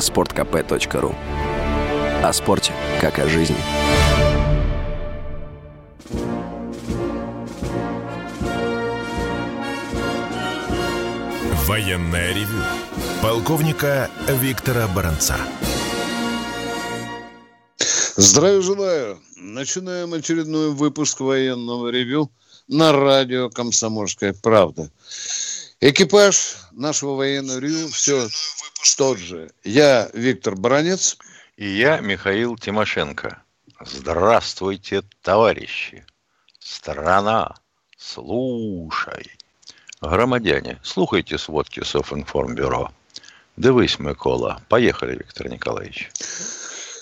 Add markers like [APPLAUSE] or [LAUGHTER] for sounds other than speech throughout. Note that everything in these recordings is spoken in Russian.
sportkp.ru О спорте, как о жизни. Военная ревю. Полковника Виктора Баранца. Здравия желаю. Начинаем очередной выпуск военного ревю на радио «Комсомольская правда». Экипаж нашего военного ревю все тот же. Я Виктор Баранец. И я Михаил Тимошенко. Здравствуйте, товарищи. Страна, слушай. Громадяне, слухайте сводки Софинформбюро. Дивись, Микола. Поехали, Виктор Николаевич.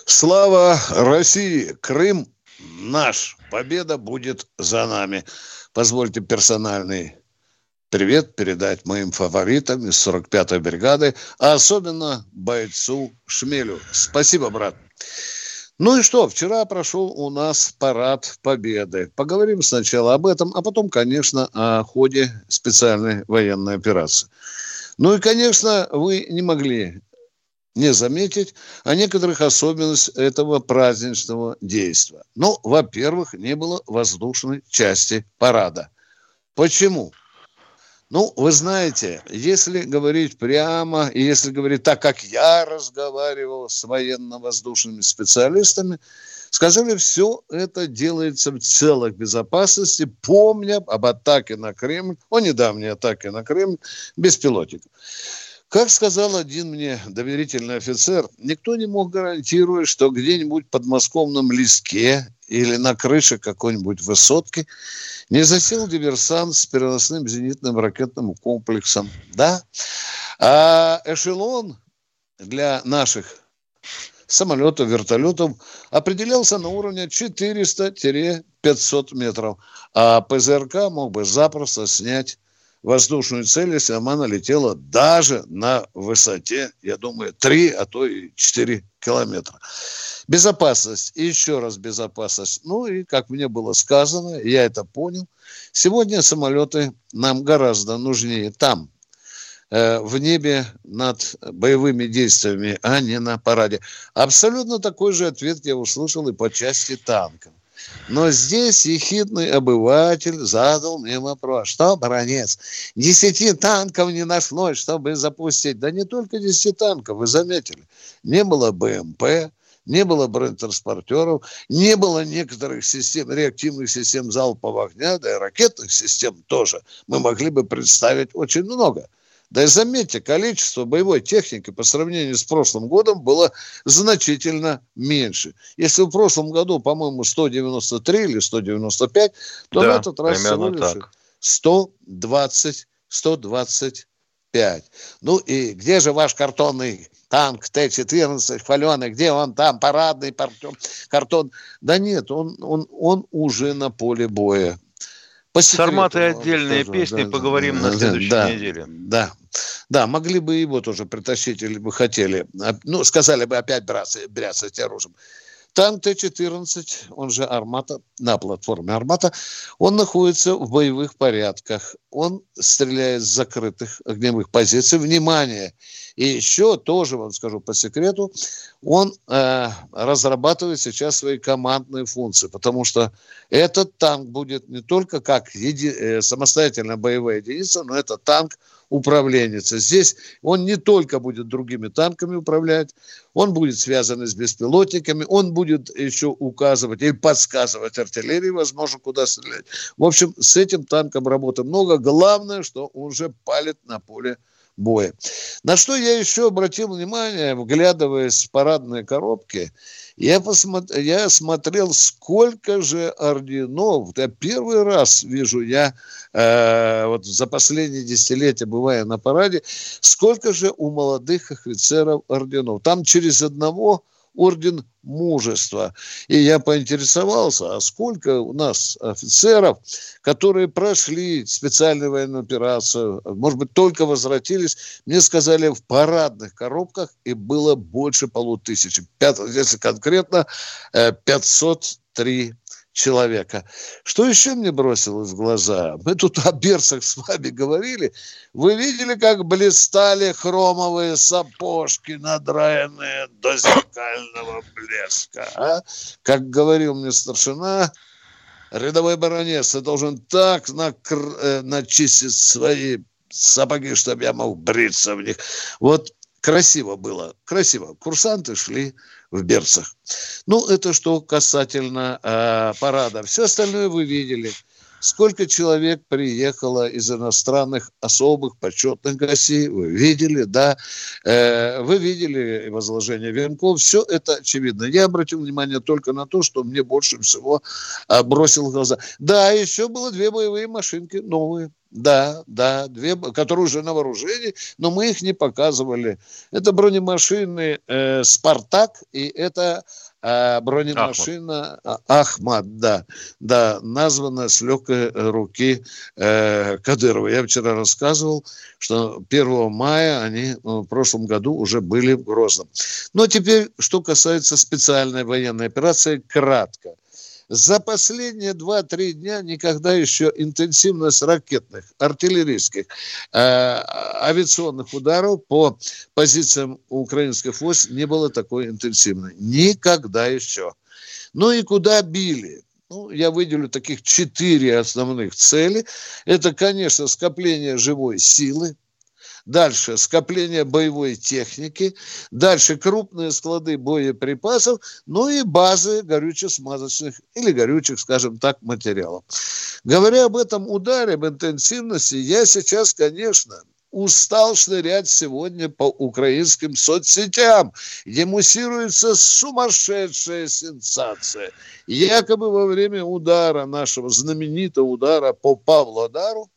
Слава России! Крым наш. Победа будет за нами. Позвольте персональный привет передать моим фаворитам из 45-й бригады, а особенно бойцу Шмелю. Спасибо, брат. Ну и что, вчера прошел у нас парад победы. Поговорим сначала об этом, а потом, конечно, о ходе специальной военной операции. Ну и, конечно, вы не могли не заметить о некоторых особенностях этого праздничного действия. Ну, во-первых, не было воздушной части парада. Почему? Ну, вы знаете, если говорить прямо, и если говорить так, как я разговаривал с военно-воздушными специалистами, сказали, все это делается в целых безопасности, помня об атаке на Кремль, о недавней атаке на Кремль беспилотников. Как сказал один мне доверительный офицер, никто не мог гарантировать, что где-нибудь под подмосковном леске или на крыше какой-нибудь высотки не засел диверсант с переносным зенитным ракетным комплексом. Да? А эшелон для наших самолетов, вертолетов определялся на уровне 400-500 метров. А ПЗРК мог бы запросто снять воздушную цель, если она налетела даже на высоте, я думаю, 3, а то и 4 километра. Безопасность, и еще раз безопасность. Ну и, как мне было сказано, я это понял, сегодня самолеты нам гораздо нужнее там, э, в небе над боевыми действиями, а не на параде. Абсолютно такой же ответ я услышал и по части танков. Но здесь ехидный обыватель задал мне вопрос. Что, баронец, десяти танков не нашлось, чтобы запустить? Да не только десяти танков, вы заметили. Не было БМП, не было бронетранспортеров, не было некоторых систем, реактивных систем залпового огня, да и ракетных систем тоже. Мы могли бы представить очень много. Да и заметьте, количество боевой техники по сравнению с прошлым годом было значительно меньше. Если в прошлом году, по-моему, 193 или 195, то да, в этот раз всего лишь так. 120, 125. Ну и где же ваш картонный танк Т-14 хваленый, где он там, парадный картон? Да нет, он, он, он уже на поле боя. По С Арматой отдельные скажу, песни, да, поговорим да, на следующей да, неделе. Да, да, могли бы его тоже притащить, или бы хотели. А, ну, сказали бы опять браться, бряцать оружием. Танк Т-14, он же «Армата», на платформе «Армата», он находится в боевых порядках. Он стреляет с закрытых огневых позиций. Внимание! И еще тоже, вам скажу по секрету, он э, разрабатывает сейчас свои командные функции, потому что этот танк будет не только как еди, э, самостоятельная боевая единица, но это танк управленница. Здесь он не только будет другими танками управлять, он будет связан с беспилотниками, он будет еще указывать и подсказывать артиллерии, возможно, куда стрелять. В общем, с этим танком работы много. Главное, что он уже палит на поле боя. На что я еще обратил внимание, вглядываясь в парадные коробки, я, посмотр... я смотрел, сколько же орденов. Я первый раз вижу, я э, вот за последние десятилетия, бывая на параде, сколько же у молодых офицеров орденов. Там через одного орден мужества. И я поинтересовался, а сколько у нас офицеров, которые прошли специальную военную операцию, может быть, только возвратились, мне сказали, в парадных коробках и было больше полутысячи. Пят, если конкретно, 503 э, человека. Что еще мне бросилось в глаза? Мы тут о берцах с вами говорили. Вы видели, как блистали хромовые сапожки, надраенные до зеркального блеска? А? Как говорил мне старшина, рядовой баронец, ты должен так накр... Э, начистить свои сапоги, чтобы я мог бриться в них. Вот красиво было, красиво. Курсанты шли в берцах. Ну, это что касательно э, парада. Все остальное вы видели. Сколько человек приехало из иностранных особых почетных гостей, вы видели, да, э, вы видели возложение венков, все это очевидно. Я обратил внимание только на то, что мне больше всего э, бросил в глаза. Да, еще было две боевые машинки новые, да, да, две, которые уже на вооружении, но мы их не показывали. Это бронемашины э, «Спартак» и это э, бронемашина Ахмад. «Ахмад», да, да, названа с легкой руки э, Кадырова. Я вчера рассказывал, что 1 мая они в прошлом году уже были в Грозном. Но теперь, что касается специальной военной операции, кратко – за последние 2-3 дня никогда еще интенсивность ракетных, артиллерийских, э, авиационных ударов по позициям украинских войск не было такой интенсивной. Никогда еще. Ну и куда били? Ну, я выделю таких четыре основных цели. Это, конечно, скопление живой силы, Дальше скопление боевой техники. Дальше крупные склады боеприпасов. Ну и базы горюче-смазочных или горючих, скажем так, материалов. Говоря об этом ударе, об интенсивности, я сейчас, конечно, устал шнырять сегодня по украинским соцсетям, где муссируется сумасшедшая сенсация. Якобы во время удара, нашего знаменитого удара по Павлодару,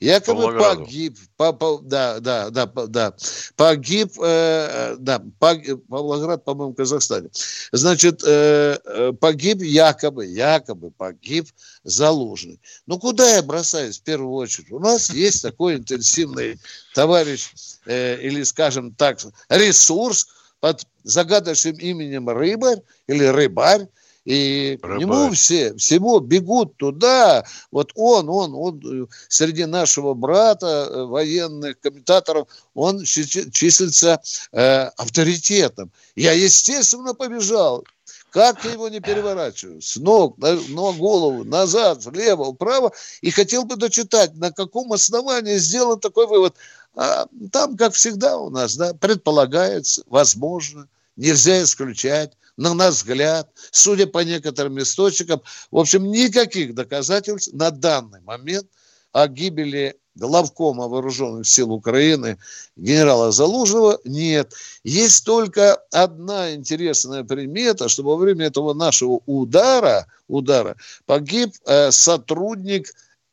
якобы погиб, по, по, да, да, да, да, погиб, э, да, погиб, Павлоград, по-моему, в Казахстане. Значит, э, э, погиб якобы, якобы погиб Залужный. Ну, куда я бросаюсь в первую очередь? У нас есть такой интенсивный товарищ, э, или, скажем так, ресурс под загадочным именем Рыбарь или Рыбарь, и к нему все, всего бегут туда. Вот он, он, он среди нашего брата, э, военных комментаторов, он числится э, авторитетом. Я, естественно, побежал. Как я его не переворачиваю? С ног, на, на голову, назад, влево, вправо. И хотел бы дочитать, на каком основании сделан такой вывод. А там, как всегда у нас, да, предполагается, возможно, нельзя исключать на наш взгляд, судя по некоторым источникам, в общем, никаких доказательств на данный момент о гибели главкома вооруженных сил Украины генерала Залужного нет. Есть только одна интересная примета, что во время этого нашего удара, удара погиб э, сотрудник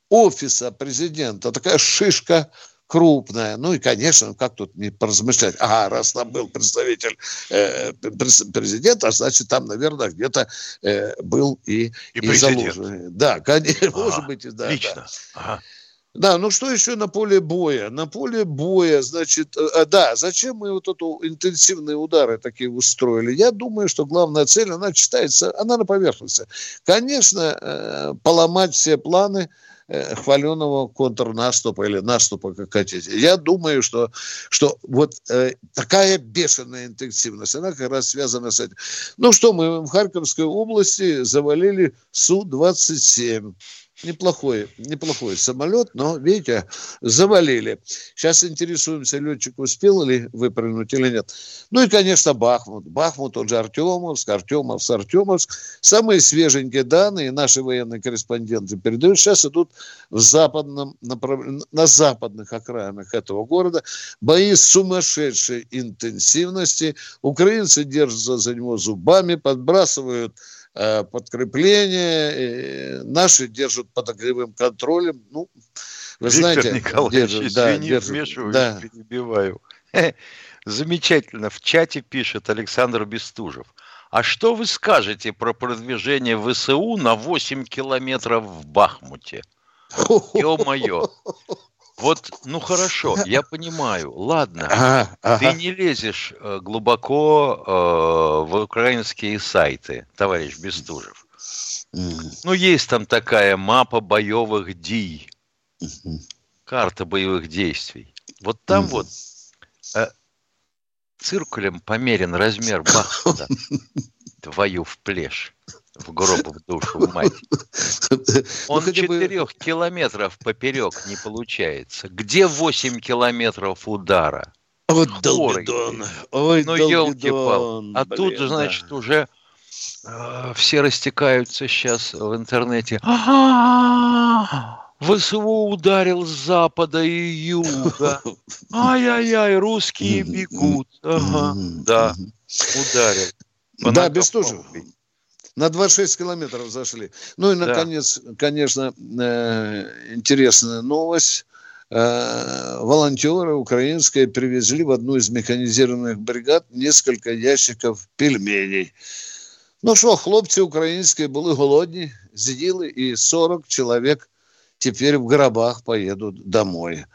офиса президента, такая шишка крупная. Ну и, конечно, как тут не поразмышлять? Ага, раз там был представитель э, президента, значит, там, наверное, где-то э, был и, и, и заложенный. Да, конечно, ага, может быть, да. Лично. Да. Ага. Да, ну что еще на поле боя? На поле боя, значит, э, да, зачем мы вот эту интенсивные удары такие устроили? Я думаю, что главная цель, она читается, она на поверхности. Конечно, э, поломать все планы – хваленого контрнаступа или наступа, как хотите. Я думаю, что, что вот э, такая бешеная интенсивность, она как раз связана с этим. Ну что, мы в Харьковской области завалили Су-27 неплохой, неплохой самолет, но, видите, завалили. Сейчас интересуемся, летчик успел ли выпрыгнуть или нет. Ну и, конечно, Бахмут. Бахмут, тот же Артемовск, Артемовск, Артемовск. Самые свеженькие данные наши военные корреспонденты передают. Сейчас идут в западном направ... на западных окраинах этого города бои сумасшедшей интенсивности. Украинцы держатся за него зубами, подбрасывают подкрепление. Наши держат под огневым контролем. Ну, вы Виктор знаете, Николаевич, держат, да, держат, вмешиваюсь, да. перебиваю. Замечательно. В чате пишет Александр Бестужев. А что вы скажете про продвижение ВСУ на 8 километров в Бахмуте? [LAUGHS] Ё-моё. Вот, ну хорошо, я понимаю. Ладно, ага, ага. ты не лезешь э, глубоко э, в украинские сайты, товарищ Бестужев. Ну, есть там такая мапа боевых дий. Карта боевых действий. Вот там вот э, циркулем померен размер Бахмута. [LAUGHS] Твою в плешь. В гроб в душу, мать. [LAUGHS] Он ну, четырех бы... километров поперек не получается. Где восемь километров удара? Вот долбидон. Ой, ну, елки-пал. А блин, тут, значит, да. уже э, все растекаются сейчас в интернете. [LAUGHS] ВСУ ударил с запада и юга. Ай-яй-яй, русские бегут. Ага, да, ударил. Да, Бестужев. На 26 километров зашли. Ну и, наконец, да. конечно, э, интересная новость. Э, волонтеры украинские привезли в одну из механизированных бригад несколько ящиков пельменей. Ну что, хлопцы украинские были голодні, з'їли, и 40 человек теперь в гробах поедут домой.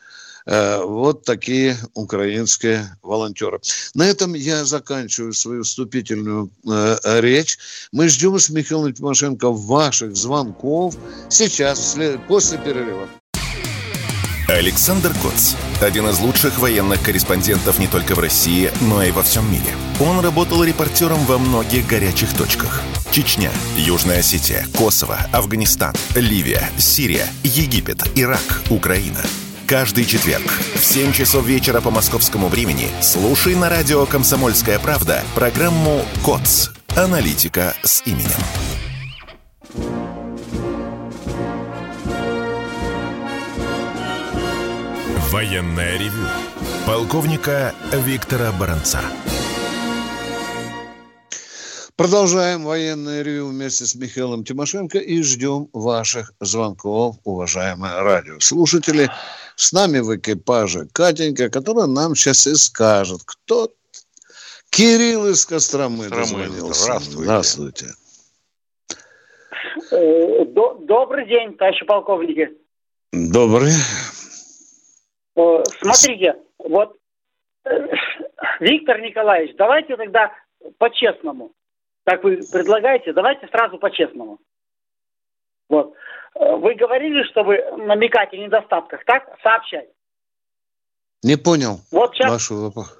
Э, вот такие украинские волонтеры. На этом я заканчиваю свою вступительную э, речь. Мы ждем с Михаилом Тимошенко ваших звонков сейчас, после перерыва. Александр Коц. Один из лучших военных корреспондентов не только в России, но и во всем мире. Он работал репортером во многих горячих точках. Чечня, Южная Осетия, Косово, Афганистан, Ливия, Сирия, Египет, Ирак, Украина – Каждый четверг в 7 часов вечера по московскому времени слушай на радио «Комсомольская правда» программу «КОЦ. Аналитика с именем». Военная ревю. Полковника Виктора Баранца. Продолжаем военное ревю вместе с Михаилом Тимошенко и ждем ваших звонков, уважаемые радиослушатели. С нами в экипаже Катенька, которая нам сейчас и скажет, кто Кирилл из Костромы, Костромы дозвонился. Здравствуйте. Здравствуйте. Э, добрый день, товарищи полковники. Добрый. Э, смотрите, вот э, Виктор Николаевич, давайте тогда по-честному. Как вы предлагаете, давайте сразу по-честному. Вот. Вы говорили, чтобы намекать о недостатках, так? Сообщать. Не понял вот сейчас... вашу вопрос.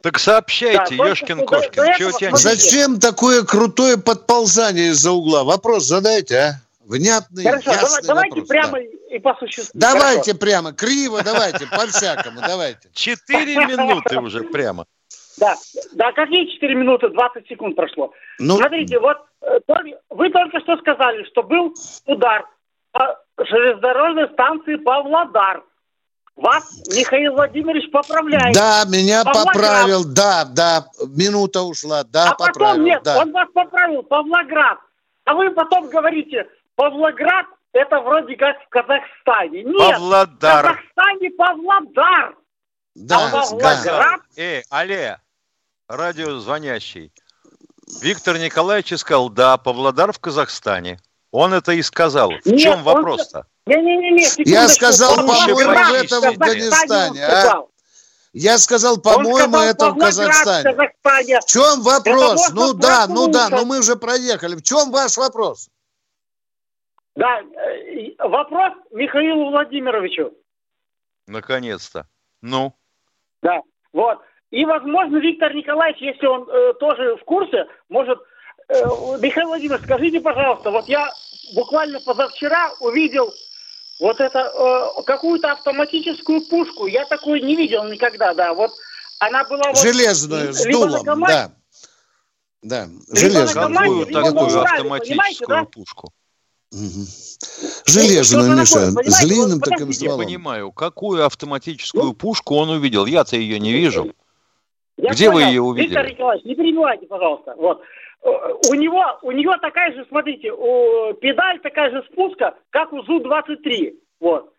Так сообщайте, да, Ешкин Кошкин. Да, Чего тебя Зачем такое крутое подползание из-за угла? Вопрос задайте, а? Внятный, Хорошо, ясный давайте вопрос. прямо да. и по существу. Давайте Хорошо. прямо, криво давайте, по-всякому, давайте. Четыре минуты уже прямо. Да, да, какие 4 минуты, 20 секунд прошло. Ну... Смотрите, вот э, вы только что сказали, что был удар по железнодорожной станции Павлодар. Вас Михаил Владимирович поправляет. Да, меня Павлоград. поправил, да, да, минута ушла, да, а поправил. потом нет, да. он вас поправил, Павлоград. А вы потом говорите, Павлоград это вроде как в Казахстане. Нет, Павлодар. в Казахстане Павлодар. Да, а Павлоград... Да. Эй, Алле, радиозвонящий. Виктор Николаевич сказал, да, Павлодар в Казахстане. Он это и сказал. В Нет, чем вопрос-то? Не, не, не, не, Я сказал, по-моему, в этом в Афганистане. А? Я сказал, по-моему, это в Казахстане. В чем вопрос? Ну да, ну да, но мы уже проехали. В чем ваш вопрос? Да, э, вопрос Михаилу Владимировичу. Наконец-то. Ну? Да, вот. И, возможно, Виктор Николаевич, если он э, тоже в курсе, может... Э, Михаил Владимирович, скажите, пожалуйста, вот я буквально позавчера увидел вот это э, какую-то автоматическую пушку. Я такую не видел никогда, да. Вот она была... Вот, Железную, с дулом, да. Да, железную. Какую такую автоматическую да? пушку? Угу. Железную, Миша, с длинным вот, таким стволом. Я понимаю, какую автоматическую ну? пушку он увидел? Я-то ее не вижу. Я Где понял. вы ее увидели? Виктор Николаевич, не перебивайте, пожалуйста. Вот. Э, у него, у него такая же, смотрите, у, педаль такая же спуска, как у ЗУ-23. Вот.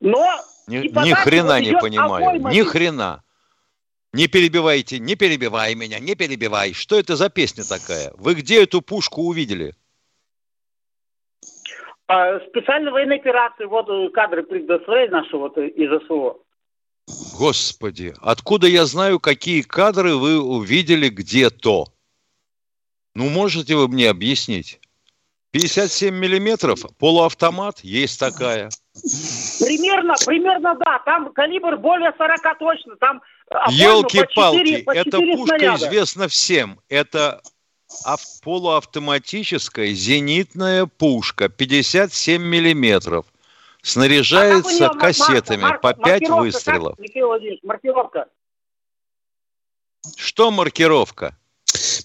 Но... Ни, ни хрена не понимаю. Ни хрена. Не перебивайте, не перебивай меня, не перебивай. Что это за песня такая? Вы где эту пушку увидели? А, специальной военной операции, вот э, кадры предоставляли наши вот э, из СВО. Господи, откуда я знаю, какие кадры вы увидели где-то? Ну, можете вы мне объяснить? 57 миллиметров, полуавтомат, есть такая. Примерно, примерно, да. Там калибр более 40 точно. Там Елки-палки, это пушка снаряда. известна всем. Это полуавтоматическая зенитная пушка 57 миллиметров. Снаряжается а кассетами марка, по 5 выстрелов. Как, маркировка. Что маркировка?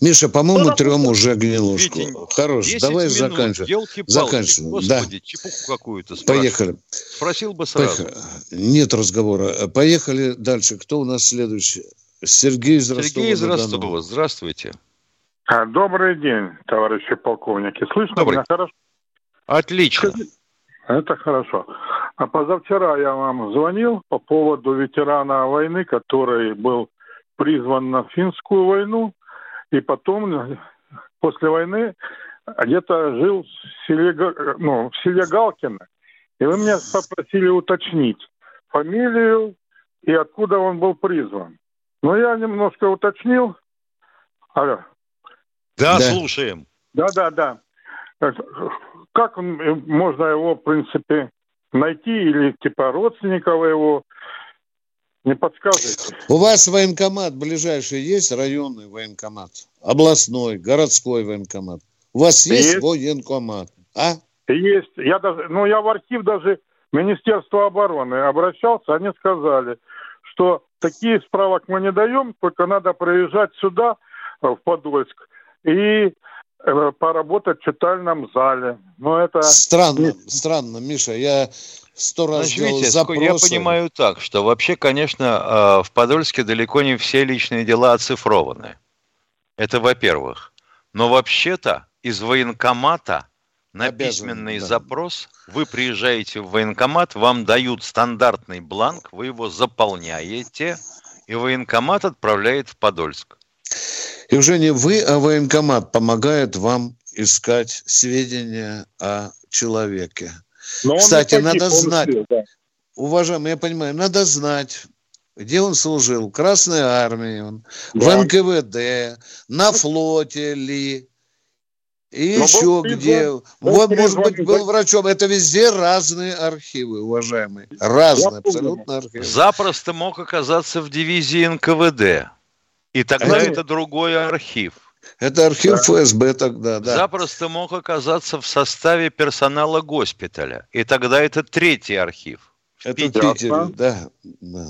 Миша, по-моему, трем уже гнилушку. Витя, Хорош, давай минут, заканчиваем. Заканчиваем. Господи, да. чепуху какую-то Поехали. Спросил бы сразу. Поехали. Нет разговора. Поехали дальше. Кто у нас следующий? Сергей из Ростова. Сергей из Ростова. Здравствуйте. А, добрый день, товарищи полковники. Слышно Добрый. меня хорошо? Отлично. Это хорошо. А позавчера я вам звонил по поводу ветерана войны, который был призван на финскую войну и потом после войны где-то жил в селе, ну, в селе Галкино. И вы меня попросили уточнить фамилию и откуда он был призван. Но я немножко уточнил. Алло. Да, да. слушаем. Да, да, да. Как он, можно его, в принципе, найти или типа родственников его не подскажете? У вас военкомат ближайший есть, районный военкомат? Областной, городской военкомат? У вас есть, есть военкомат? А? Есть. Я даже, ну, я в архив даже Министерства обороны обращался, они сказали, что такие справок мы не даем, только надо приезжать сюда, в Подольск, и э, поработать в читальном зале. Но это... Странно, странно, Миша. Я сто раз Значит, видите, запросы. Я понимаю так, что вообще, конечно, э, в Подольске далеко не все личные дела оцифрованы. Это во-первых. Но вообще-то из военкомата на Обязан, письменный да. запрос вы приезжаете в военкомат, вам дают стандартный бланк, вы его заполняете, и военкомат отправляет в Подольск. И уже не вы, а военкомат помогает вам искать сведения о человеке. Но Кстати, погиб, надо знать, успел, да. уважаемый, я понимаю, надо знать, где он служил, в Красной Армии, он, да. в НКВД, на флоте ли, и Но еще где. Вот, может быть, был врачом. Это везде разные архивы, уважаемые. Разные, абсолютно архивы. Запросто мог оказаться в дивизии НКВД. И тогда это, это другой архив. Это архив да. ФСБ тогда, да. Запросто мог оказаться в составе персонала госпиталя. И тогда это третий архив. Это Питере, да. да.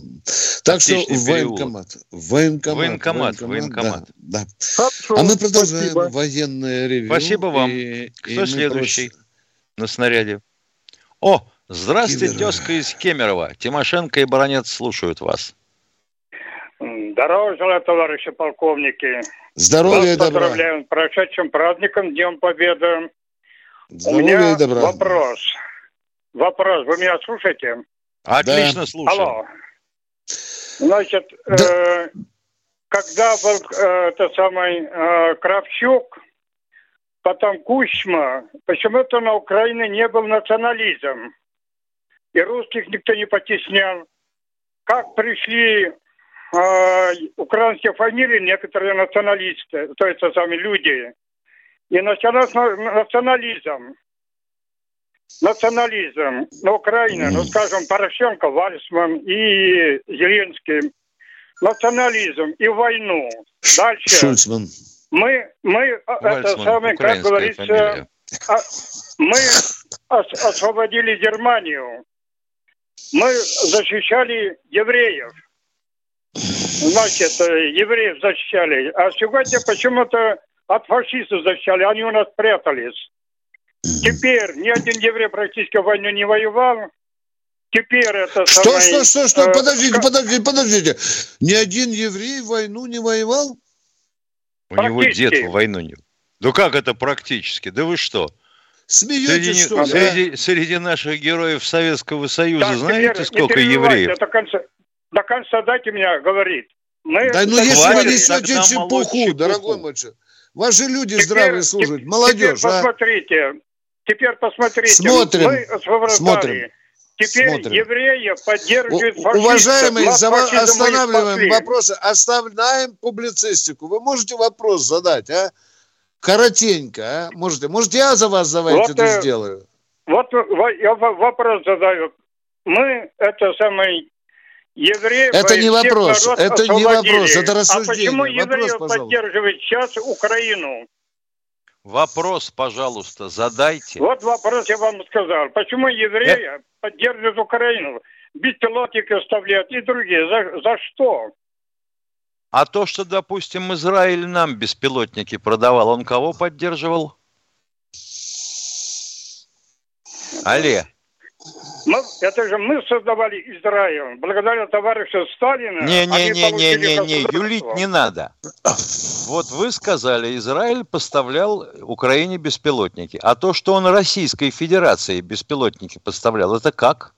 Так что военкомат. Военкомат. Военкомат. Военкомат. Да, да. Хорошо, а мы продолжаем спасибо. военное ревью. Спасибо вам. И, Кто и следующий просто... на снаряде? О, здравствуйте, Кемерово. тезка из Кемерово. Тимошенко и Баранец слушают вас. Здорово желаю, товарищи полковники. Здоровья и добра. Поздравляем с прошедшим праздником, Днем Победы. Здоровья У меня и добра. вопрос. Вопрос. Вы меня слушаете? Отлично да. слушаю. Алло. Значит, да. э, когда был э, это самый э, Кравчук, потом Кучма, почему-то на Украине не был национализм. И русских никто не потеснял. Как пришли э, украинские фамилии, некоторые националисты, то есть сами люди, и начался национализм. Национализм на Украине, ну, скажем, Порошенко, Вальсман и Зеленский. Национализм и войну. Дальше. Шульцман. Мы, мы Вальсман, это самое, как говорится, а, мы освободили Германию. Мы защищали евреев значит, э, евреев защищали. А сегодня почему-то от фашистов защищали, они у нас прятались. Теперь ни один еврей практически в войну не воевал. Теперь это Что, самое, что, что, что? Э, подождите, подождите, подождите. Ни один еврей в войну не воевал? У него дед в войну не... Ну как это практически? Да вы что? Смеетесь, среди, что ли? Среди, а? среди наших героев Советского Союза так, знаете, теперь, сколько евреев? Это конце до конца дайте меня говорить. Мы да ну если вы несете чепуху, дорогой мой Ваши люди теперь, здравые служат, молодежь. Теперь а? посмотрите, теперь посмотрите. Смотрим, мы смотрим. Теперь Смотрим. евреи поддерживают фашистов. Уважаемые, останавливаем вопросы, оставляем публицистику. Вы можете вопрос задать, а? Коротенько, а? Можете, может, я за вас давайте вот, это э, сделаю? Вот я вопрос задаю. Мы, это самый евреи... Это не вопрос, это не вопрос, это рассуждение. А почему евреи поддерживают сейчас Украину? Вопрос, пожалуйста, задайте. Вот вопрос я вам сказал. Почему евреи это... поддерживают Украину? Беспилотники оставляют и другие. За, за что? А то, что, допустим, Израиль нам беспилотники продавал, он кого поддерживал? Алле. Мы, это же мы создавали Израиль. Благодаря товарищу Сталину. Не-не-не-не-не-не, юлить не надо. Вот вы сказали, Израиль поставлял Украине беспилотники. А то, что он Российской Федерации беспилотники поставлял, это как?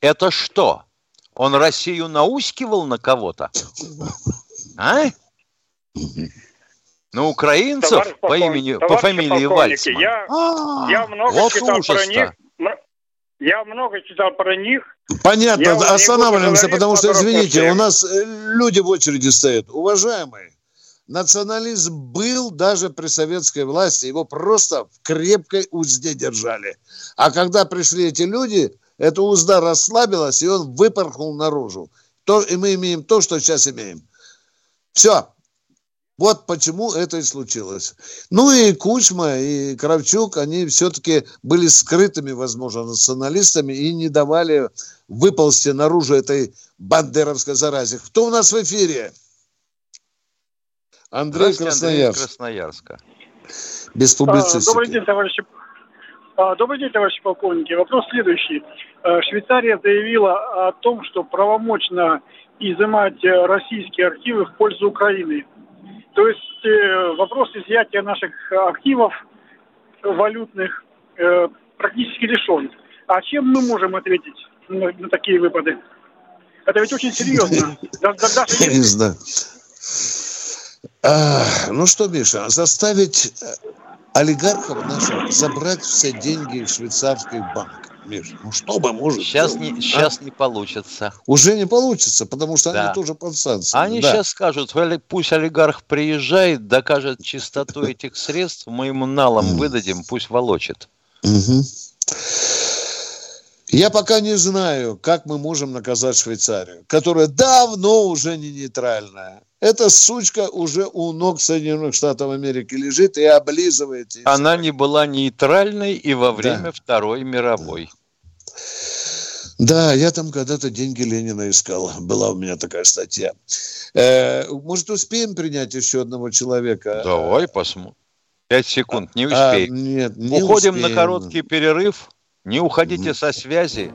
Это что? Он Россию наускивал на кого-то? А? На украинцев товарищ по имени, по фамилии Вальцман? Я, а, я много вот читал про них. Я много читал про них. Понятно, я останавливаемся, потому что, извините, у нас э, люди в очереди стоят. Уважаемые, национализм был даже при советской власти, его просто в крепкой узде держали. А когда пришли эти люди, эта узда расслабилась, и он выпорхнул наружу. То, и мы имеем то, что сейчас имеем. Все. Вот почему это и случилось. Ну и Кучма, и Кравчук, они все-таки были скрытыми, возможно, националистами и не давали выползти наружу этой бандеровской заразе. Кто у нас в эфире? Андрей Красноярск. Андрей Красноярска. Без публицистики. Добрый день, товарищи а, добрый день, товарищи полковники. Вопрос следующий. А, Швейцария заявила о том, что правомочно изымать э, российские активы в пользу Украины. То есть э, вопрос изъятия наших активов валютных э, практически решен. А чем мы можем ответить на, на такие выпады? Это ведь очень серьезно. [LAUGHS] Я не знаю. Ну что, Миша, заставить олигархов наших забрать все деньги из швейцарских банков. Миш, ну что бы может Сейчас, не, а? сейчас не получится. Уже не получится, потому что да. они тоже под санкциями. Они да. сейчас скажут, пусть олигарх приезжает, докажет чистоту этих средств, мы ему налом выдадим, пусть волочит. Угу. Я пока не знаю, как мы можем наказать Швейцарию, которая давно уже не нейтральная. Эта сучка уже у ног Соединенных Штатов Америки лежит и облизывает. Она не была нейтральной и во время да. Второй мировой. Да, я там когда-то деньги Ленина искал. Была у меня такая статья. Э, может, успеем принять еще одного человека? Давай посмотрим. Пять секунд, не а, успеем. А, нет, не Уходим успеем. на короткий перерыв. Не уходите со связи.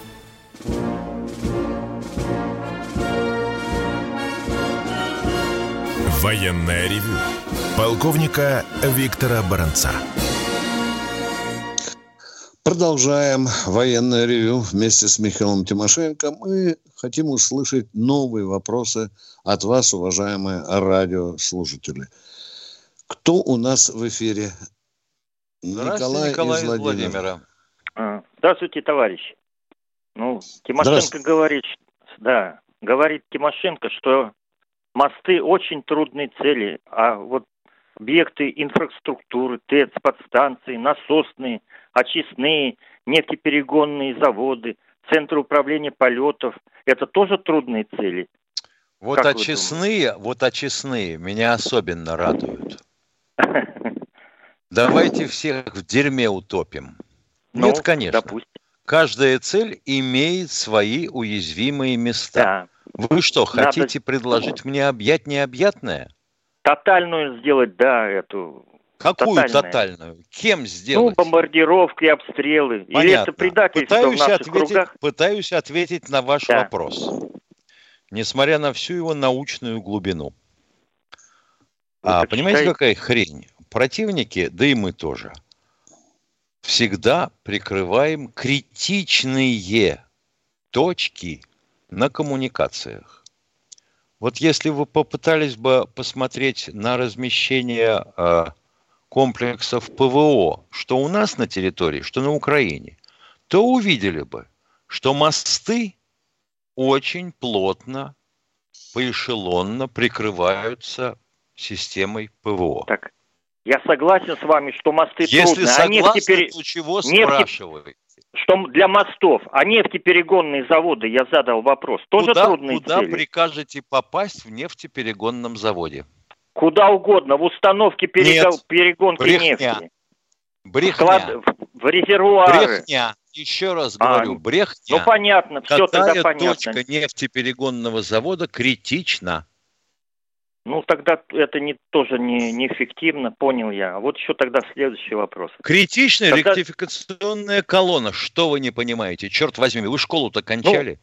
Военное ревю полковника Виктора Баранца. Продолжаем военное ревю вместе с Михаилом Тимошенко. Мы хотим услышать новые вопросы от вас, уважаемые радиослушатели. Кто у нас в эфире? Николай, Николай из Владимира. А, здравствуйте, товарищ. Ну, Тимошенко говорит, да, говорит Тимошенко, что Мосты очень трудные цели, а вот объекты инфраструктуры, ТЭЦ, подстанции, насосные, очистные, нефтеперегонные заводы, центры управления полетов – это тоже трудные цели. Вот как очистные, вот очистные меня особенно радуют. [LAUGHS] Давайте всех в дерьме утопим. Ну, Нет, конечно. Допустим. Каждая цель имеет свои уязвимые места. Да. Вы что, хотите Надо... предложить мне объять необъятное? Тотальную сделать, да, эту. Какую тотальную? тотальную? Кем сделать? Ну, бомбардировки, обстрелы. Понятно. Или это предательство пытаюсь в наших ответить, кругах? Пытаюсь ответить на ваш да. вопрос. Несмотря на всю его научную глубину. а, понимаете, какая хрень? противники, да и мы тоже, всегда прикрываем критичные точки на коммуникациях. Вот если вы попытались бы посмотреть на размещение э, комплексов ПВО, что у нас на территории, что на Украине, то увидели бы, что мосты очень плотно, поэшелонно прикрываются системой ПВО. Так, я согласен с вами, что мосты Если трудные. Если согласны, а нефтепер... то чего нефти... спрашиваете? Что для мостов, а нефтеперегонные заводы, я задал вопрос, тоже куда, трудные Куда цели? прикажете попасть в нефтеперегонном заводе? Куда угодно, в установке перего... Нет, перегонки брехня. нефти. Брехня. Склад... В резервуары. Брехня. Еще раз говорю, а, брехня. Ну понятно, все Какая тогда понятно. точка нефтеперегонного завода критична? Ну, тогда это не, тоже не, неэффективно, понял я. А вот еще тогда следующий вопрос. Критичная тогда... ректификационная колонна. Что вы не понимаете? Черт возьми, вы школу-то кончали?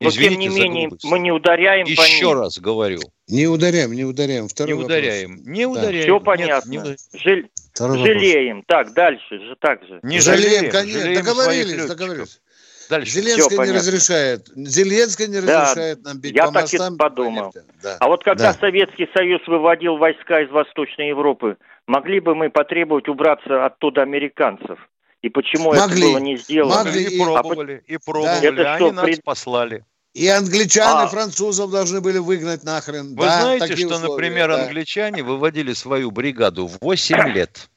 Ну, Извините но тем не менее, мы не ударяем Еще по ним. раз говорю. Не ударяем, не ударяем. Второй не ударяем, вопрос. не ударяем. Все понятно. Нет, не... Жил... Жалеем. Так, дальше же так же. Не жалеем, конечно. Жалеем договорились, договорились. Дальше. Зеленский Все не разрешает. Зеленский не разрешает да, нам бить я по так мостам. и подумал. Да. А вот когда да. Советский Союз выводил войска из Восточной Европы, могли бы мы потребовать убраться оттуда американцев? И почему могли. это было не сделано? Могли. И пробовали, а, и пробовали. Да. Это Они что, нас пред... послали. И англичан, а. и французов должны были выгнать нахрен. Вы да, знаете, что, условия, например, да. англичане выводили свою бригаду в 8 лет?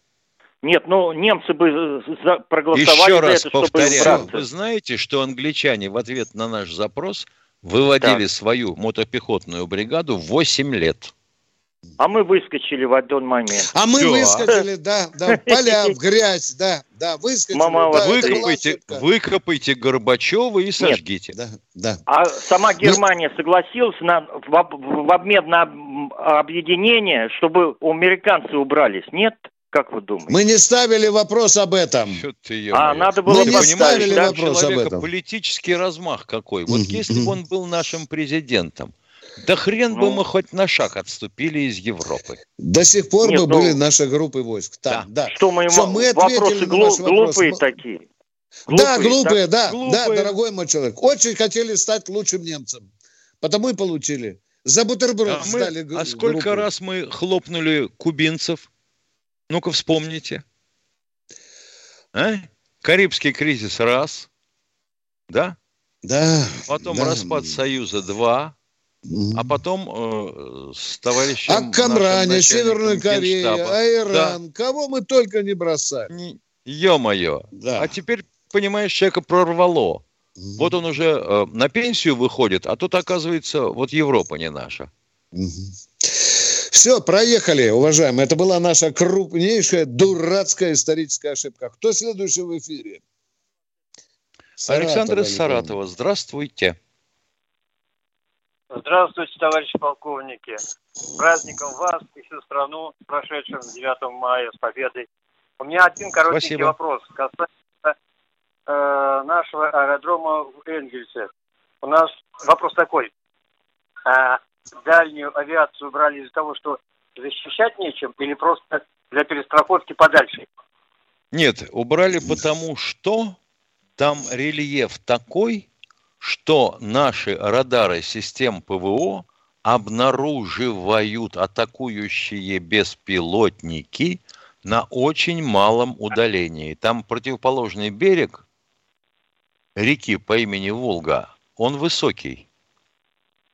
Нет, ну немцы бы за, проголосовали Еще раз за это, повторяю, чтобы Вы знаете, что англичане в ответ на наш запрос выводили так. свою мотопехотную бригаду 8 лет. А мы выскочили в один момент. А мы Все. выскочили, да, да, в поля, в [LAUGHS] грязь, да, да, выскочили. Мама, да, выкопайте, выкопайте Горбачева и сожгите. Нет, да, да. А сама Германия Нет. согласилась на, в, в обмен на объединение, чтобы американцы убрались, нет? Как вы думаете? Мы не ставили вопрос об этом. а, надо было... Мы не ставили да? вопрос об этом. политический размах какой. Вот если бы он был нашим президентом, да хрен ну, бы мы хоть на шаг отступили из Европы. До сих пор Нет, бы ну, были наши группы войск. Там, да. да. Что мы, Все, мы вопросы глуп, глупые такие. Глупые, да, глупые, так, да, глупые. да, дорогой мой человек. Очень хотели стать лучшим немцем. Потому и получили. За бутерброд а сдали мы, А сколько раз мы хлопнули кубинцев? Ну-ка вспомните. А? Карибский кризис раз. Да? Да. Потом да. распад Союза два. А потом э, с товарищем... А Камране, Северная Корея, а Иран. Да. Кого мы только не бросали. Ё-моё. Да. А теперь, понимаешь, человека прорвало. Угу. Вот он уже э, на пенсию выходит, а тут, оказывается, вот Европа не наша. Угу. Все, проехали, уважаемые. Это была наша крупнейшая дурацкая историческая ошибка. Кто следующий в эфире? Саратова, Александр из Саратова. Здравствуйте. Здравствуйте, товарищи полковники. С праздником вас и всю страну, прошедшим 9 мая с победой. У меня один коротенький Спасибо. вопрос касается э, нашего аэродрома в Энгельсе. У нас вопрос такой. А, дальнюю авиацию брали из-за того, что защищать нечем или просто для перестраховки подальше? Нет, убрали потому, что там рельеф такой, что наши радары систем ПВО обнаруживают атакующие беспилотники на очень малом удалении. Там противоположный берег реки по имени Волга, он высокий.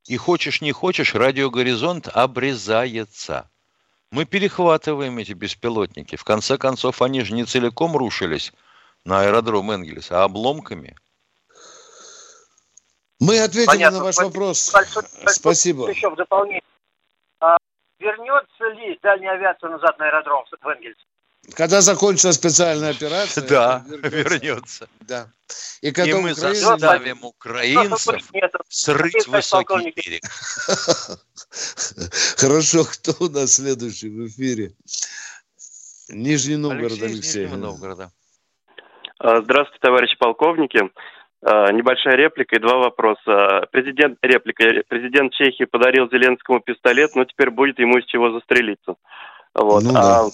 И хочешь не хочешь, радиогоризонт обрезается. Мы перехватываем эти беспилотники. В конце концов, они же не целиком рушились на аэродром Энгельса, а обломками – мы ответили Понятно. на ваш вопрос. Большое, Спасибо. Еще в дополнение. А, вернется ли дальняя авиация назад на аэродром в Энгельсе? Когда закончится специальная операция, да, вернется. Да. И, когда и мы Украина... заставим украинцев срыть высокий берег. [LAUGHS] Хорошо, кто у нас следующий в эфире? Нижний Новгород, Алексей. Алексей. Нижнего Новгорода. А, здравствуйте, товарищи полковники. А, небольшая реплика и два вопроса. Президент, реплика. Президент Чехии подарил Зеленскому пистолет, но теперь будет ему из чего застрелиться. Вот. Ну, да. а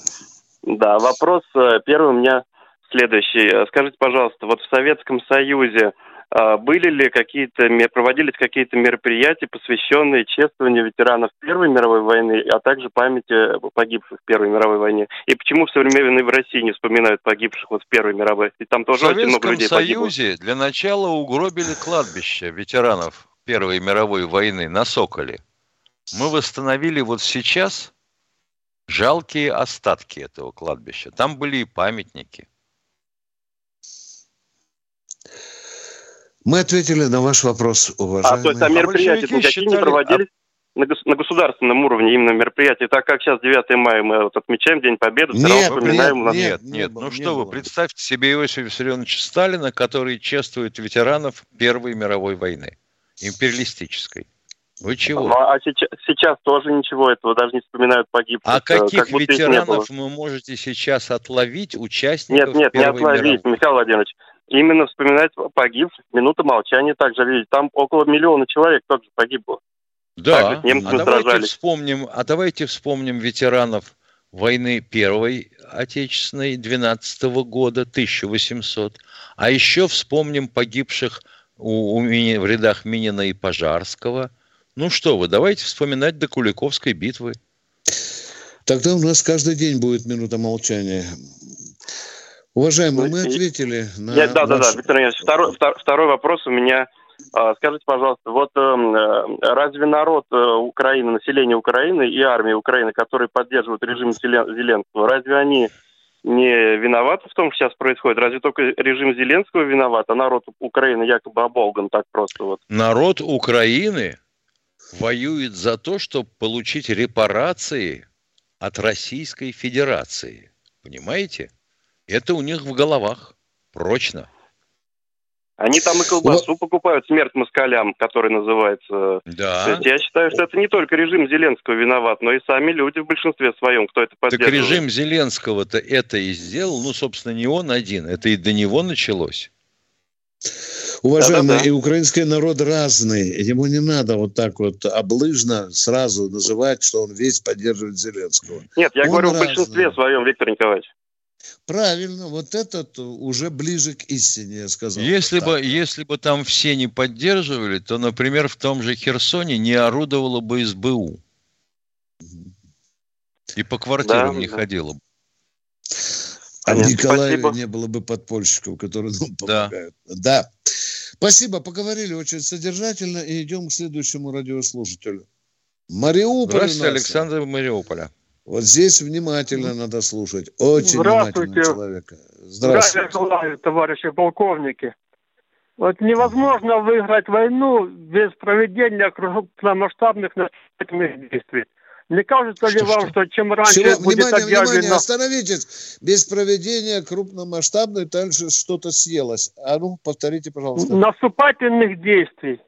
Да, вопрос э, первый у меня следующий. Скажите, пожалуйста, вот в Советском Союзе а, были ли какие-то, проводились какие-то мероприятия, посвященные чествованию ветеранов Первой мировой войны, а также памяти погибших в Первой мировой войне? И почему в современной в России не вспоминают погибших вот в Первой мировой? И там тоже очень много людей погибло. В Союзе для начала угробили кладбище ветеранов Первой мировой войны на Соколе. Мы восстановили вот сейчас жалкие остатки этого кладбища. Там были и памятники. Мы ответили на ваш вопрос, уважаемый. А, то есть а мероприятия никакие считали... не проводились? на, на государственном уровне именно мероприятия, так как сейчас 9 мая мы вот отмечаем День Победы, все равно вспоминаем... Нет, нет, нет, ну что вы, представьте себе Иосифа Виссарионовича Сталина, который чествует ветеранов Первой мировой войны, империалистической. Вы чего? Ну, а сейчас, сейчас тоже ничего этого, даже не вспоминают погибших. А каких как ветеранов вы можете сейчас отловить, участников Нет, нет, не отловить, мировой? Михаил Владимирович именно вспоминать погибших, минута молчания также видеть. Там около миллиона человек тоже погибло. Да, а давайте, вспомним, а давайте вспомним ветеранов войны Первой Отечественной 12 года, 1800. А еще вспомним погибших у, у, в рядах Минина и Пожарского. Ну что вы, давайте вспоминать до Куликовской битвы. Тогда у нас каждый день будет минута молчания. Уважаемый, мы ответили на... Я, да, ваш... да, да, Виктор Ильич, второй, второй вопрос у меня. А, скажите, пожалуйста, вот эм, э, разве народ э, Украины, население Украины и армия Украины, которые поддерживают режим Зеленского, разве они не виноваты в том, что сейчас происходит? Разве только режим Зеленского виноват, а народ Украины якобы оболган так просто вот? Народ Украины воюет за то, чтобы получить репарации от Российской Федерации. Понимаете? Это у них в головах прочно. Они там и колбасу вот. покупают, смерть москалям, который называется. Да. То есть я считаю, что это не только режим Зеленского виноват, но и сами люди в большинстве своем, кто это поддерживает. Так режим Зеленского-то это и сделал, ну, собственно, не он один, это и до него началось. Уважаемый, да, да, да. и украинский народ разный. Ему не надо вот так вот облыжно сразу называть, что он весь поддерживает Зеленского. Нет, я он говорю разный. в большинстве своем, Виктор Николаевич. Правильно, вот этот уже ближе к истине, я сказал. Если бы, если бы там все не поддерживали, то, например, в том же Херсоне не орудовало бы СБУ. И по квартирам да, не да. ходило бы. А в Николаеве Спасибо. не было бы подпольщиков, которые нам помогают. Да. да. Спасибо, поговорили очень содержательно и идем к следующему радиослушателю. Мариуполь. Здравствуйте, Александр Мариуполя. Вот здесь внимательно надо слушать. Очень внимательно человека. Здравствуйте. Здравствуйте, товарищи полковники. Вот невозможно выиграть войну без проведения крупномасштабных наступательных действий. Не кажется ли что, вам, что чем раньше Всего, будет внимание, объявлено... Внимание, остановитесь. Без проведения крупномасштабной дальше что-то съелось. А ну, повторите, пожалуйста. Наступательных действий.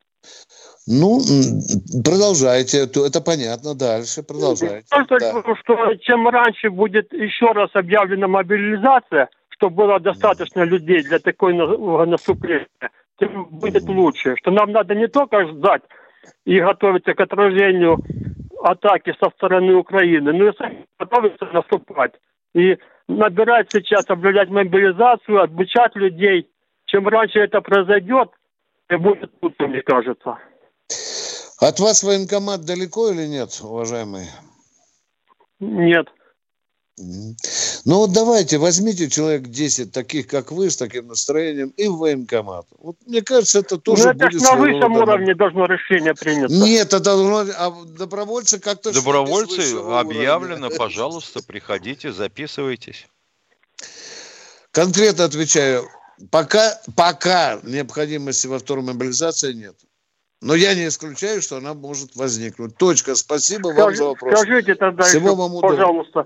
Ну, продолжайте, это понятно, дальше продолжайте. Просто, да. что чем раньше будет еще раз объявлена мобилизация, чтобы было достаточно людей для такой наступления, тем будет лучше. Что нам надо не только ждать и готовиться к отражению атаки со стороны Украины, но и готовиться наступать. И набирать сейчас, объявлять мобилизацию, обучать людей. Чем раньше это произойдет, тем будет лучше, мне кажется. От вас военкомат далеко или нет, уважаемый? Нет. Ну вот давайте, возьмите человек 10 таких, как вы, с таким настроением, и в военкомат. Вот мне кажется, это тоже ну, это будет... на высшем уровне должно решение приняться. Нет, это должно... А добровольцы как-то... Добровольцы объявлено, уровня. пожалуйста, приходите, записывайтесь. Конкретно отвечаю, пока, пока необходимости во второй мобилизации нет. Но я не исключаю, что она может возникнуть. Точка. Спасибо Скажи, вам за вопрос. Скажите тогда, Всего еще, вам пожалуйста,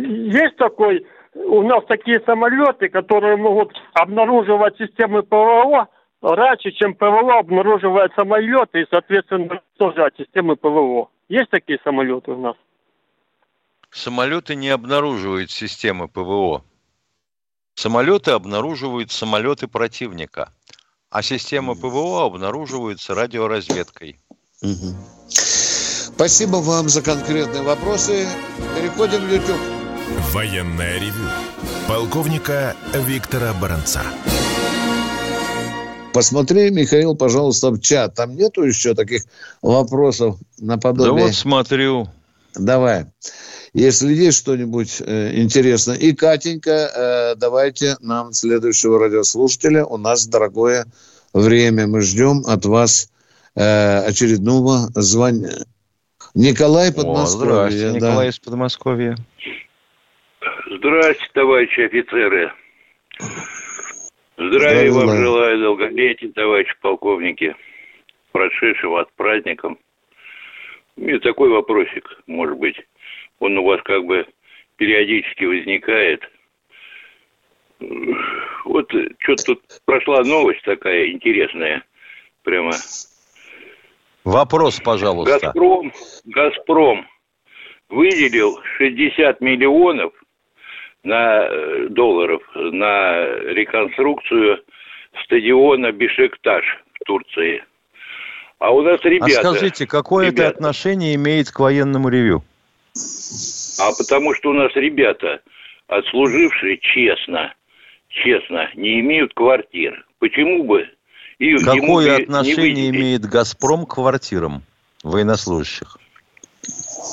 есть такой, у нас такие самолеты, которые могут обнаруживать системы ПВО раньше, чем ПВО обнаруживает самолеты и, соответственно, тоже от системы ПВО. Есть такие самолеты у нас? Самолеты не обнаруживают системы ПВО. Самолеты обнаруживают самолеты противника а система ПВО обнаруживается радиоразведкой. Спасибо вам за конкретные вопросы. Переходим в YouTube. Военная ревю. Полковника Виктора Баранца. Посмотри, Михаил, пожалуйста, в чат. Там нету еще таких вопросов наподобие... Да вот смотрю. Давай. Если есть что-нибудь э, интересное. И, Катенька, э, давайте нам следующего радиослушателя. У нас дорогое время. Мы ждем от вас э, очередного звания. Николай Подмосковье. О, здравствуйте, да. Николай из Подмосковья. Здравствуйте, товарищи офицеры. Здравия вам желаю, долголетия, товарищи полковники, прошедшего от праздником. И такой вопросик, может быть, он у вас как бы периодически возникает. Вот что-то тут прошла новость такая интересная, прямо. Вопрос, пожалуйста. Газпром, Газпром выделил 60 миллионов – на э, долларов на реконструкцию стадиона Бешикташ в Турции. А у нас ребята... А скажите, какое ребята, это отношение имеет к военному ревю? А потому что у нас ребята, отслужившие честно, честно, не имеют квартир. Почему бы? И, Какое отношение имеет «Газпром» к квартирам военнослужащих?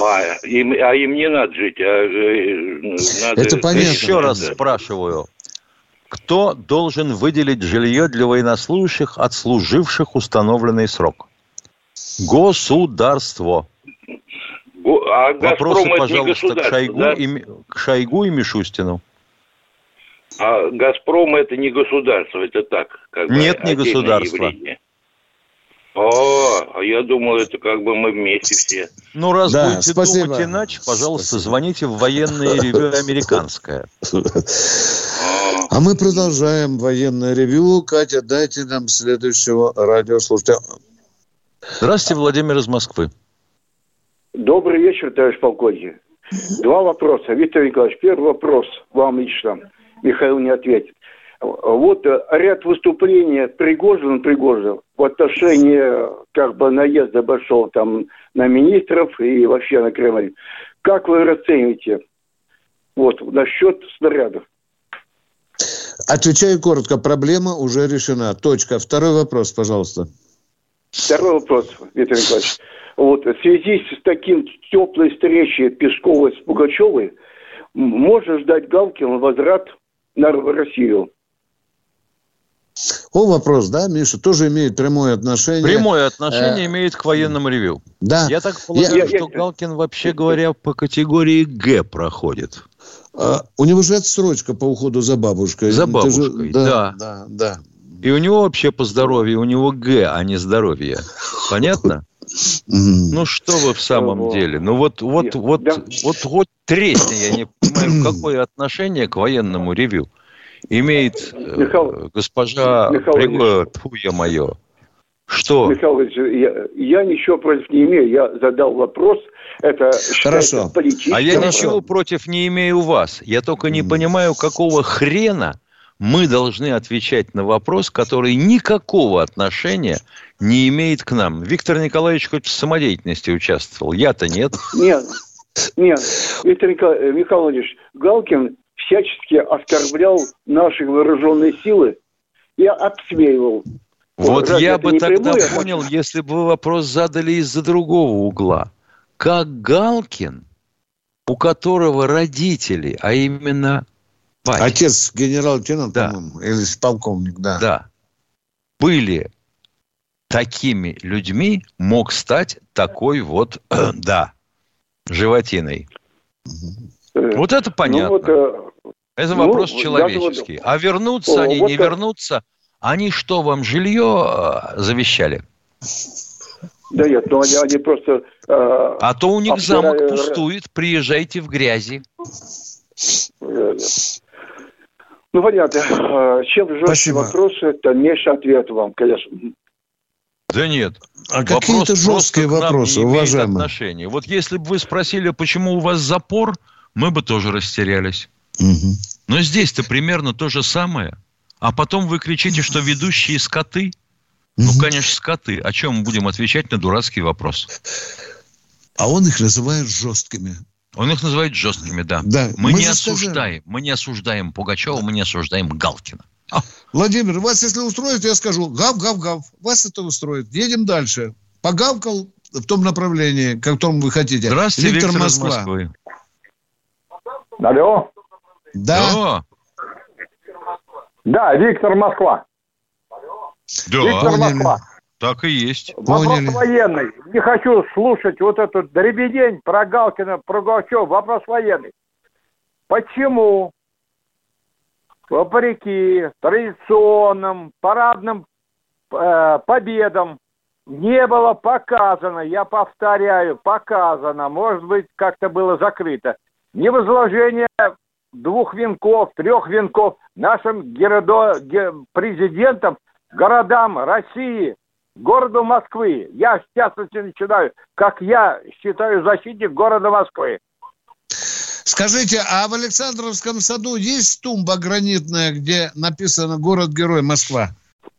А им, а им не надо жить, а э, надо... Это понятно. Еще раз да. спрашиваю. Кто должен выделить жилье для военнослужащих, отслуживших установленный срок? Государство. А Вопросы, пожалуйста, к Шойгу, да? и, к Шойгу и Мишустину. А Газпром это не государство, это так. Как Нет, не государство. Явление. А, а я думал, это как бы мы вместе все. Ну, раз да, будете спасибо. думать иначе, пожалуйста, звоните в военное ревю [LAUGHS] американское. А мы продолжаем военное ревю. Катя, дайте нам следующего радиослушателя. Здравствуйте, Владимир из Москвы. Добрый вечер, товарищ полковник. Два вопроса. Виктор Николаевич, первый вопрос вам лично. Михаил не ответит. Вот э, ряд выступлений Пригожин, Пригожин в отношении как бы наезда большого там на министров и вообще на Кремль. Как вы расцениваете вот насчет снарядов? Отвечаю коротко. Проблема уже решена. Точка. Второй вопрос, пожалуйста. Второй вопрос, Виктор Николаевич. Вот в связи с таким теплой встречей Пескова с Пугачевой, можно ждать Галкин возврат на Россию? О, вопрос, да, Миша, тоже имеет прямое отношение. Прямое отношение э, имеет к военному ревю. Да. Я так полагаю, я, что я, Галкин, вообще говоря, по категории Г проходит. А, у него же отсрочка по уходу за бабушкой. За бабушкой, же, да, да. Да, да. И у него вообще по здоровью, у него Г, а не здоровье. Понятно? Ну что вы в самом деле? Ну вот, вот, вот, вот, вот тресни, я не понимаю, какое отношение к военному ревю имеет э, Михаил, госпожа Михаил Фуя мое. Что? Михаил я, я ничего против не имею. Я задал вопрос. Это Хорошо. А я ничего против не имею у вас. Я только не понимаю, какого хрена мы должны отвечать на вопрос, который никакого отношения не имеет к нам. Виктор Николаевич хоть в самодеятельности участвовал. Я-то нет. Нет. Нет. Виктор Николаевич Галкин всячески оскорблял наши вооруженные силы и обсмеивал. Вот Разве я бы тогда прямое? понял, если бы вы вопрос задали из-за другого угла. Как Галкин, у которого родители, а именно батя, Отец генерал-лейтенант, да. по-моему, или полковник, да. Да. Были такими людьми, мог стать такой вот, [CLEARS THROAT] да, животиной. Угу. Вот это понятно. Ну, вот, это ну, вопрос человеческий. Вот, а вернутся о, они, вот не как... вернутся, они что, вам жилье э, завещали? Да нет, ну они, они просто... Э, а то у них обсирая... замок пустует, приезжайте в грязи. Ну, понятно. Э, чем жестче вопросы, то меньше ответ вам, конечно. Да нет. А какие-то жесткие вопросы, уважаемые. Отношения. Вот если бы вы спросили, почему у вас запор, мы бы тоже растерялись. Угу. Но здесь-то примерно то же самое. А потом вы кричите, что ведущие скоты. Угу. Ну, конечно, скоты. О чем мы будем отвечать на дурацкий вопрос? А он их называет жесткими. Он их называет жесткими, да. да. Мы, мы не осуждаем, мы не осуждаем Пугачева, мы не осуждаем Галкина. А. Владимир, вас если устроит, я скажу, гав-гав-гав. Вас это устроит. Едем дальше. Погавкал в том направлении, как котором вы хотите. Здравствуйте, Виктор, Виктор Москва. Москвы. Алло. Да. Алло. Да, Виктор Москва. Да. Виктор Москва. Так и есть. Вопрос Поняли. военный. Не хочу слушать вот эту дребедень про Галкина, про Галчева. Вопрос военный. Почему вопреки традиционным парадным э, победам не было показано, я повторяю, показано, может быть, как-то было закрыто, не возложение двух венков, трех венков нашим геродо, президентам, городам России, городу Москвы. Я частности начинаю, как я считаю защитник города Москвы. Скажите, а в Александровском саду есть тумба гранитная, где написано «Город-герой Москва»?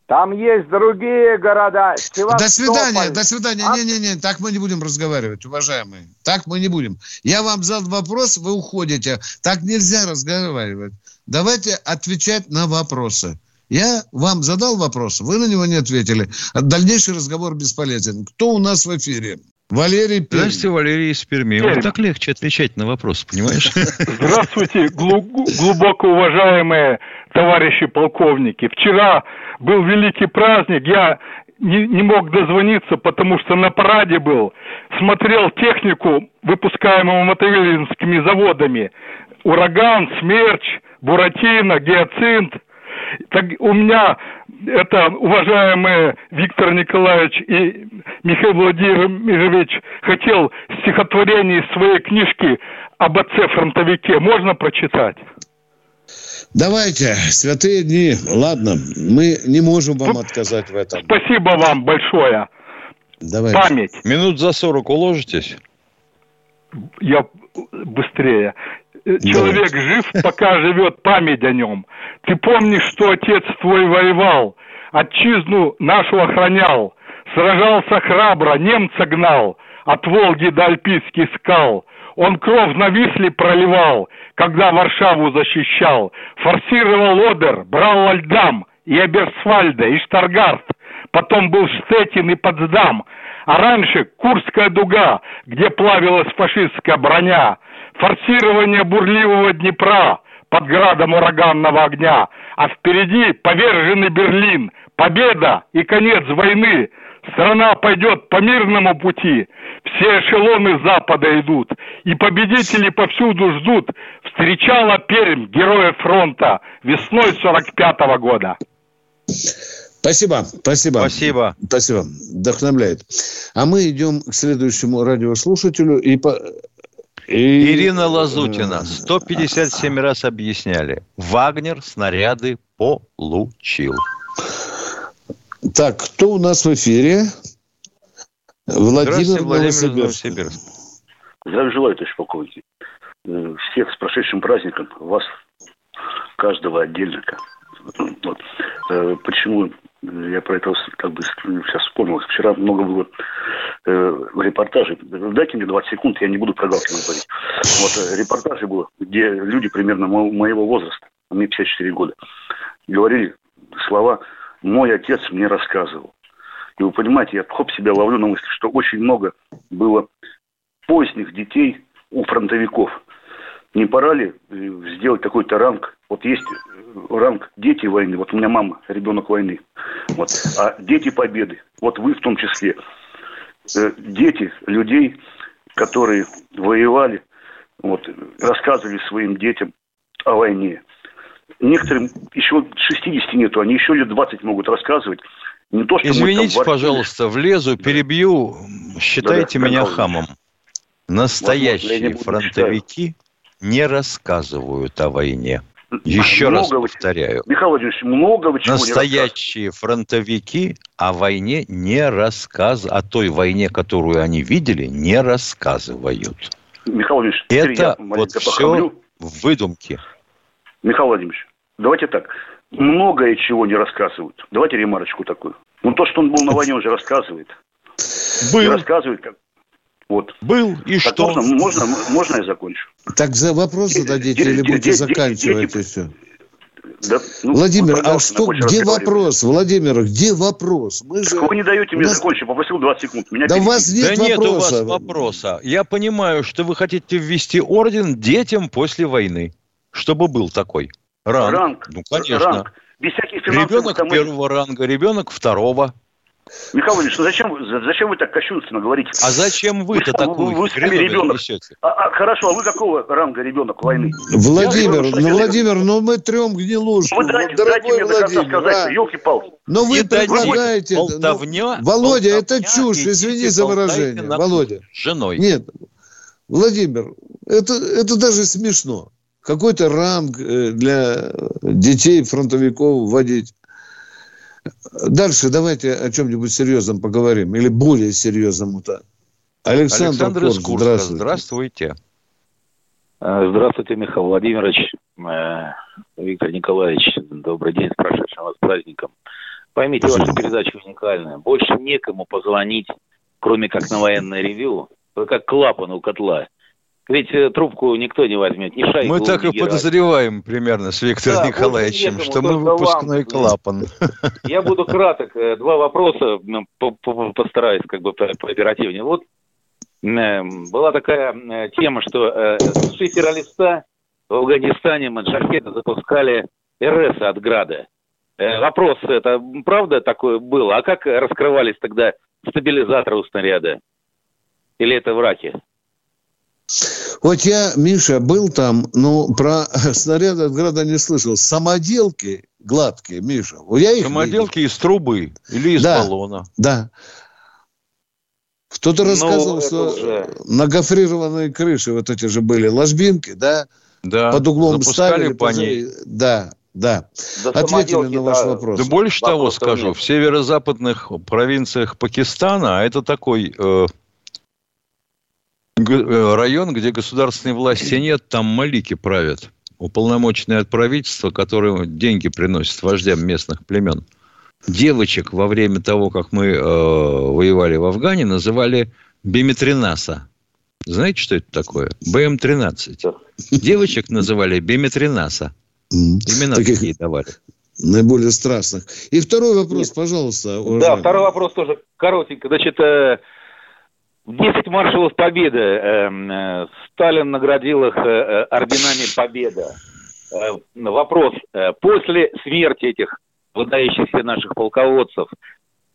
Там есть другие города. До свидания, до свидания. А? Не-не-не, так мы не будем разговаривать, уважаемые. Так мы не будем. Я вам задал вопрос, вы уходите. Так нельзя разговаривать. Давайте отвечать на вопросы. Я вам задал вопрос, вы на него не ответили. Дальнейший разговор бесполезен. Кто у нас в эфире? Валерий Пермь. Здравствуйте, Валерий из Перми. Пермь. Вот так легче отвечать на вопрос, понимаешь? Здравствуйте, глубоко уважаемые товарищи полковники. Вчера был великий праздник. Я не, не мог дозвониться, потому что на параде был. Смотрел технику, выпускаемую мотовилинскими заводами. Ураган, Смерч, Буратино, Гиацинт – так у меня это, уважаемые Виктор Николаевич и Михаил Владимирович, хотел стихотворение из своей книжки об отце-фронтовике. Можно прочитать? Давайте, святые дни. Ладно, мы не можем вам отказать в этом. Спасибо вам большое. Давайте. Память. Минут за сорок уложитесь? Я быстрее. Человек жив, пока живет память о нем. Ты помнишь, что отец твой воевал, отчизну нашу охранял, сражался храбро, немца гнал, от Волги до Альпийских скал. Он кровь на Висле проливал, когда Варшаву защищал, форсировал Одер, брал Альдам, и Эберсвальда, и Штаргард, потом был Штетин и Потсдам, а раньше Курская дуга, где плавилась фашистская броня, форсирование бурливого Днепра под градом ураганного огня, а впереди поверженный Берлин, победа и конец войны. Страна пойдет по мирному пути, все эшелоны запада идут, и победители повсюду ждут. Встречала Пермь, героя фронта, весной 45-го года. Спасибо, спасибо. Спасибо. Спасибо, вдохновляет. А мы идем к следующему радиослушателю и по... И... Ирина Лазутина. 157 раз объясняли. Вагнер снаряды получил. Так, кто у нас в эфире? Владимир, Владимир Новосибирск. Здравия желаю, товарищ полковник. Э, всех с прошедшим праздником. Вас, каждого отдельно. Вот. Э, почему я про это как бы сейчас вспомнил. Вчера много было э, репортажей. Дайте мне 20 секунд, я не буду про Галкина говорить. Вот э, репортажи было, где люди примерно мо- моего возраста, а мне 54 года, говорили слова «мой отец мне рассказывал». И вы понимаете, я хоп себя ловлю на мысли, что очень много было поздних детей у фронтовиков. Не пора ли э, сделать такой-то ранг? Вот есть ранг дети войны. Вот у меня мама, ребенок войны. Вот. А дети победы. Вот вы в том числе. Э, дети людей, которые воевали, вот, рассказывали своим детям о войне. Некоторым еще 60 нету, они еще лет 20 могут рассказывать. Не то, что Извините, там пожалуйста, влезу, перебью. Считайте да, да, меня хамом. Настоящие Возможно, фронтовики не рассказывают о войне. Еще много раз повторяю. Михаил Владимирович, много чего Настоящие фронтовики о войне не рассказывают, о той войне, которую они видели, не рассказывают. Михаил Владимирович, это вот все выдумки. Михаил Владимирович, давайте так. Многое чего не рассказывают. Давайте ремарочку такую. Ну, то, что он был на [LAUGHS] войне, он же рассказывает. Был. И рассказывает, как, Вот. Был и так что? Можно, можно, можно я закончу? Так за вопрос зададите или будете заканчивать и все? Да, ну, Владимир, а что, где вопрос? Владимир, где вопрос? Мы же... Вы не даете мне нас... закончить, попросил 20 секунд. Меня да у вас нет да вопроса. нет у вас вопроса. Я понимаю, что вы хотите ввести орден детям после войны, чтобы был такой. Ранг. ранг ну, конечно. Ранг. Без всяких Ребенок там... первого ранга, ребенок второго. Михаил Владимирович, ну зачем, зачем вы так кощунственно говорите? А зачем вы-то такую вы, вы ребенок? А, а, хорошо, а вы какого ранга ребенок войны? Владимир, ну, Владимир, ну мы трем гнилушку. Вы дайте, дайте мне до конца сказать, а? елки-палки. Но вы предлагаете... Болтовня, ну, Володя, это чушь, извини за выражение. Володя. Женой. Нет, Владимир, это, это даже смешно. Какой-то ранг э, для детей фронтовиков вводить. Дальше давайте о чем-нибудь серьезном поговорим. Или более серьезном-то. Александр, Александр Корж, здравствуйте. Здравствуйте. А, здравствуйте, Михаил Владимирович, э, Виктор Николаевич. Добрый день, с прошедшим вас праздником. Поймите, ваша передача уникальная. Больше некому позвонить, кроме как на военное ревю. Вы как клапан у котла. Ведь э, трубку никто не возьмет, ни шайку. Мы так и подозреваем примерно с Виктором да, Николаевичем, что мы выпускной вам. клапан. [LAUGHS] Я буду краток. Э, два вопроса, постараюсь как бы оперативнее. Вот э, была такая тема, что с шифера листа в Афганистане маджахеды запускали РС от Града. Вопрос, это правда такое было? А как раскрывались тогда стабилизаторы у снаряда? Или это враки? Вот я, Миша, был там, но про [LAUGHS] снаряды от града не слышал. Самоделки гладкие, Миша. Я их Самоделки видел. из трубы или из да, баллона. Да. Кто-то ну, рассказывал, что уже... на гофрированные крыши вот эти же были ложбинки, да? Да. Под углом ставили. по ней. Да, да. да Ответили на ваш да, вопрос. Да больше того скажу. Нет. В северо-западных провинциях Пакистана, а это такой... Э, район, где государственной власти нет, там малики правят. Уполномоченные от правительства, которые деньги приносят вождям местных племен. Девочек во время того, как мы э, воевали в Афгане, называли биметринаса. Знаете, что это такое? БМ-13. Девочек называли биметринаса. Имена таких, такие давали. Наиболее страстных. И второй вопрос, Нет. пожалуйста. Да, второй вопрос тоже коротенько. Значит, э, 10 маршалов Победы. Эм, э, Сталин наградил их э, э, орденами Победы. Вопрос. После смерти этих выдающихся наших полководцев,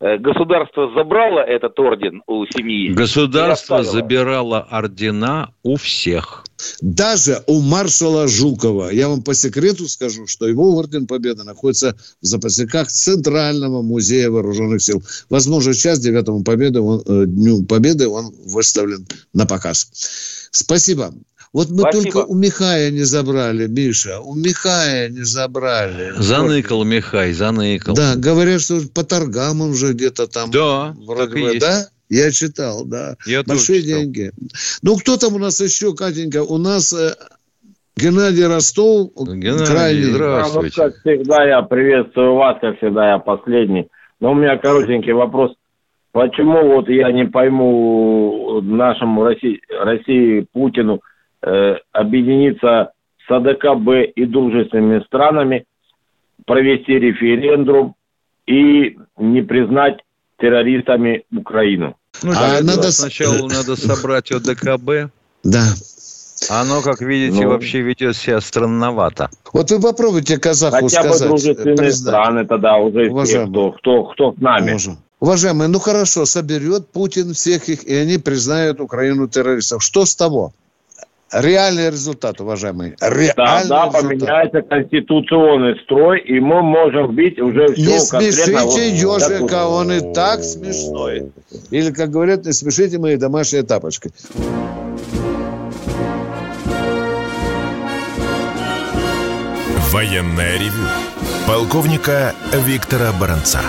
государство забрало этот орден у семьи? Государство забирало ордена у всех. Даже у маршала Жукова. Я вам по секрету скажу, что его орден Победы находится в запасниках Центрального музея вооруженных сил. Возможно, сейчас 9 Победы он, э, Дню Победы он выставлен на показ. Спасибо. Вот мы Спасибо. только у Михая не забрали, Миша. У Михая не забрали. Заныкал Михай, заныкал. Да, говорят, что по торгам он уже где-то там. Да, вроде бы, да? Я читал, да. Я Большие деньги. Ну, кто там у нас еще, Катенька? У нас э, Геннадий Ростов. Геннадий, крайний. здравствуйте. А, ну, как всегда, я приветствую вас, как всегда, я последний. Но у меня коротенький вопрос. Почему вот я не пойму нашему России, России Путину э, объединиться с АДКБ и дружественными странами, провести референдум и не признать террористами Украину? Ну, а надо... Сначала надо собрать ОДКБ. Да. Оно, как видите, ну, вообще ведет себя странновато. Вот вы попробуйте казаху Хотя сказать. Хотя бы дружественные признать. страны тогда уже все, кто, кто, кто с нами. Уважаемые, ну хорошо, соберет Путин всех их, и они признают Украину террористов. Что с того? Реальный результат, уважаемые. Реальный Тогда результат. поменяется конституционный строй, и мы можем бить уже все Не смешите ежика, он и так смешной. Или, как говорят, не смешите мои домашние тапочки. Военная ревю. Полковника Виктора Баранца.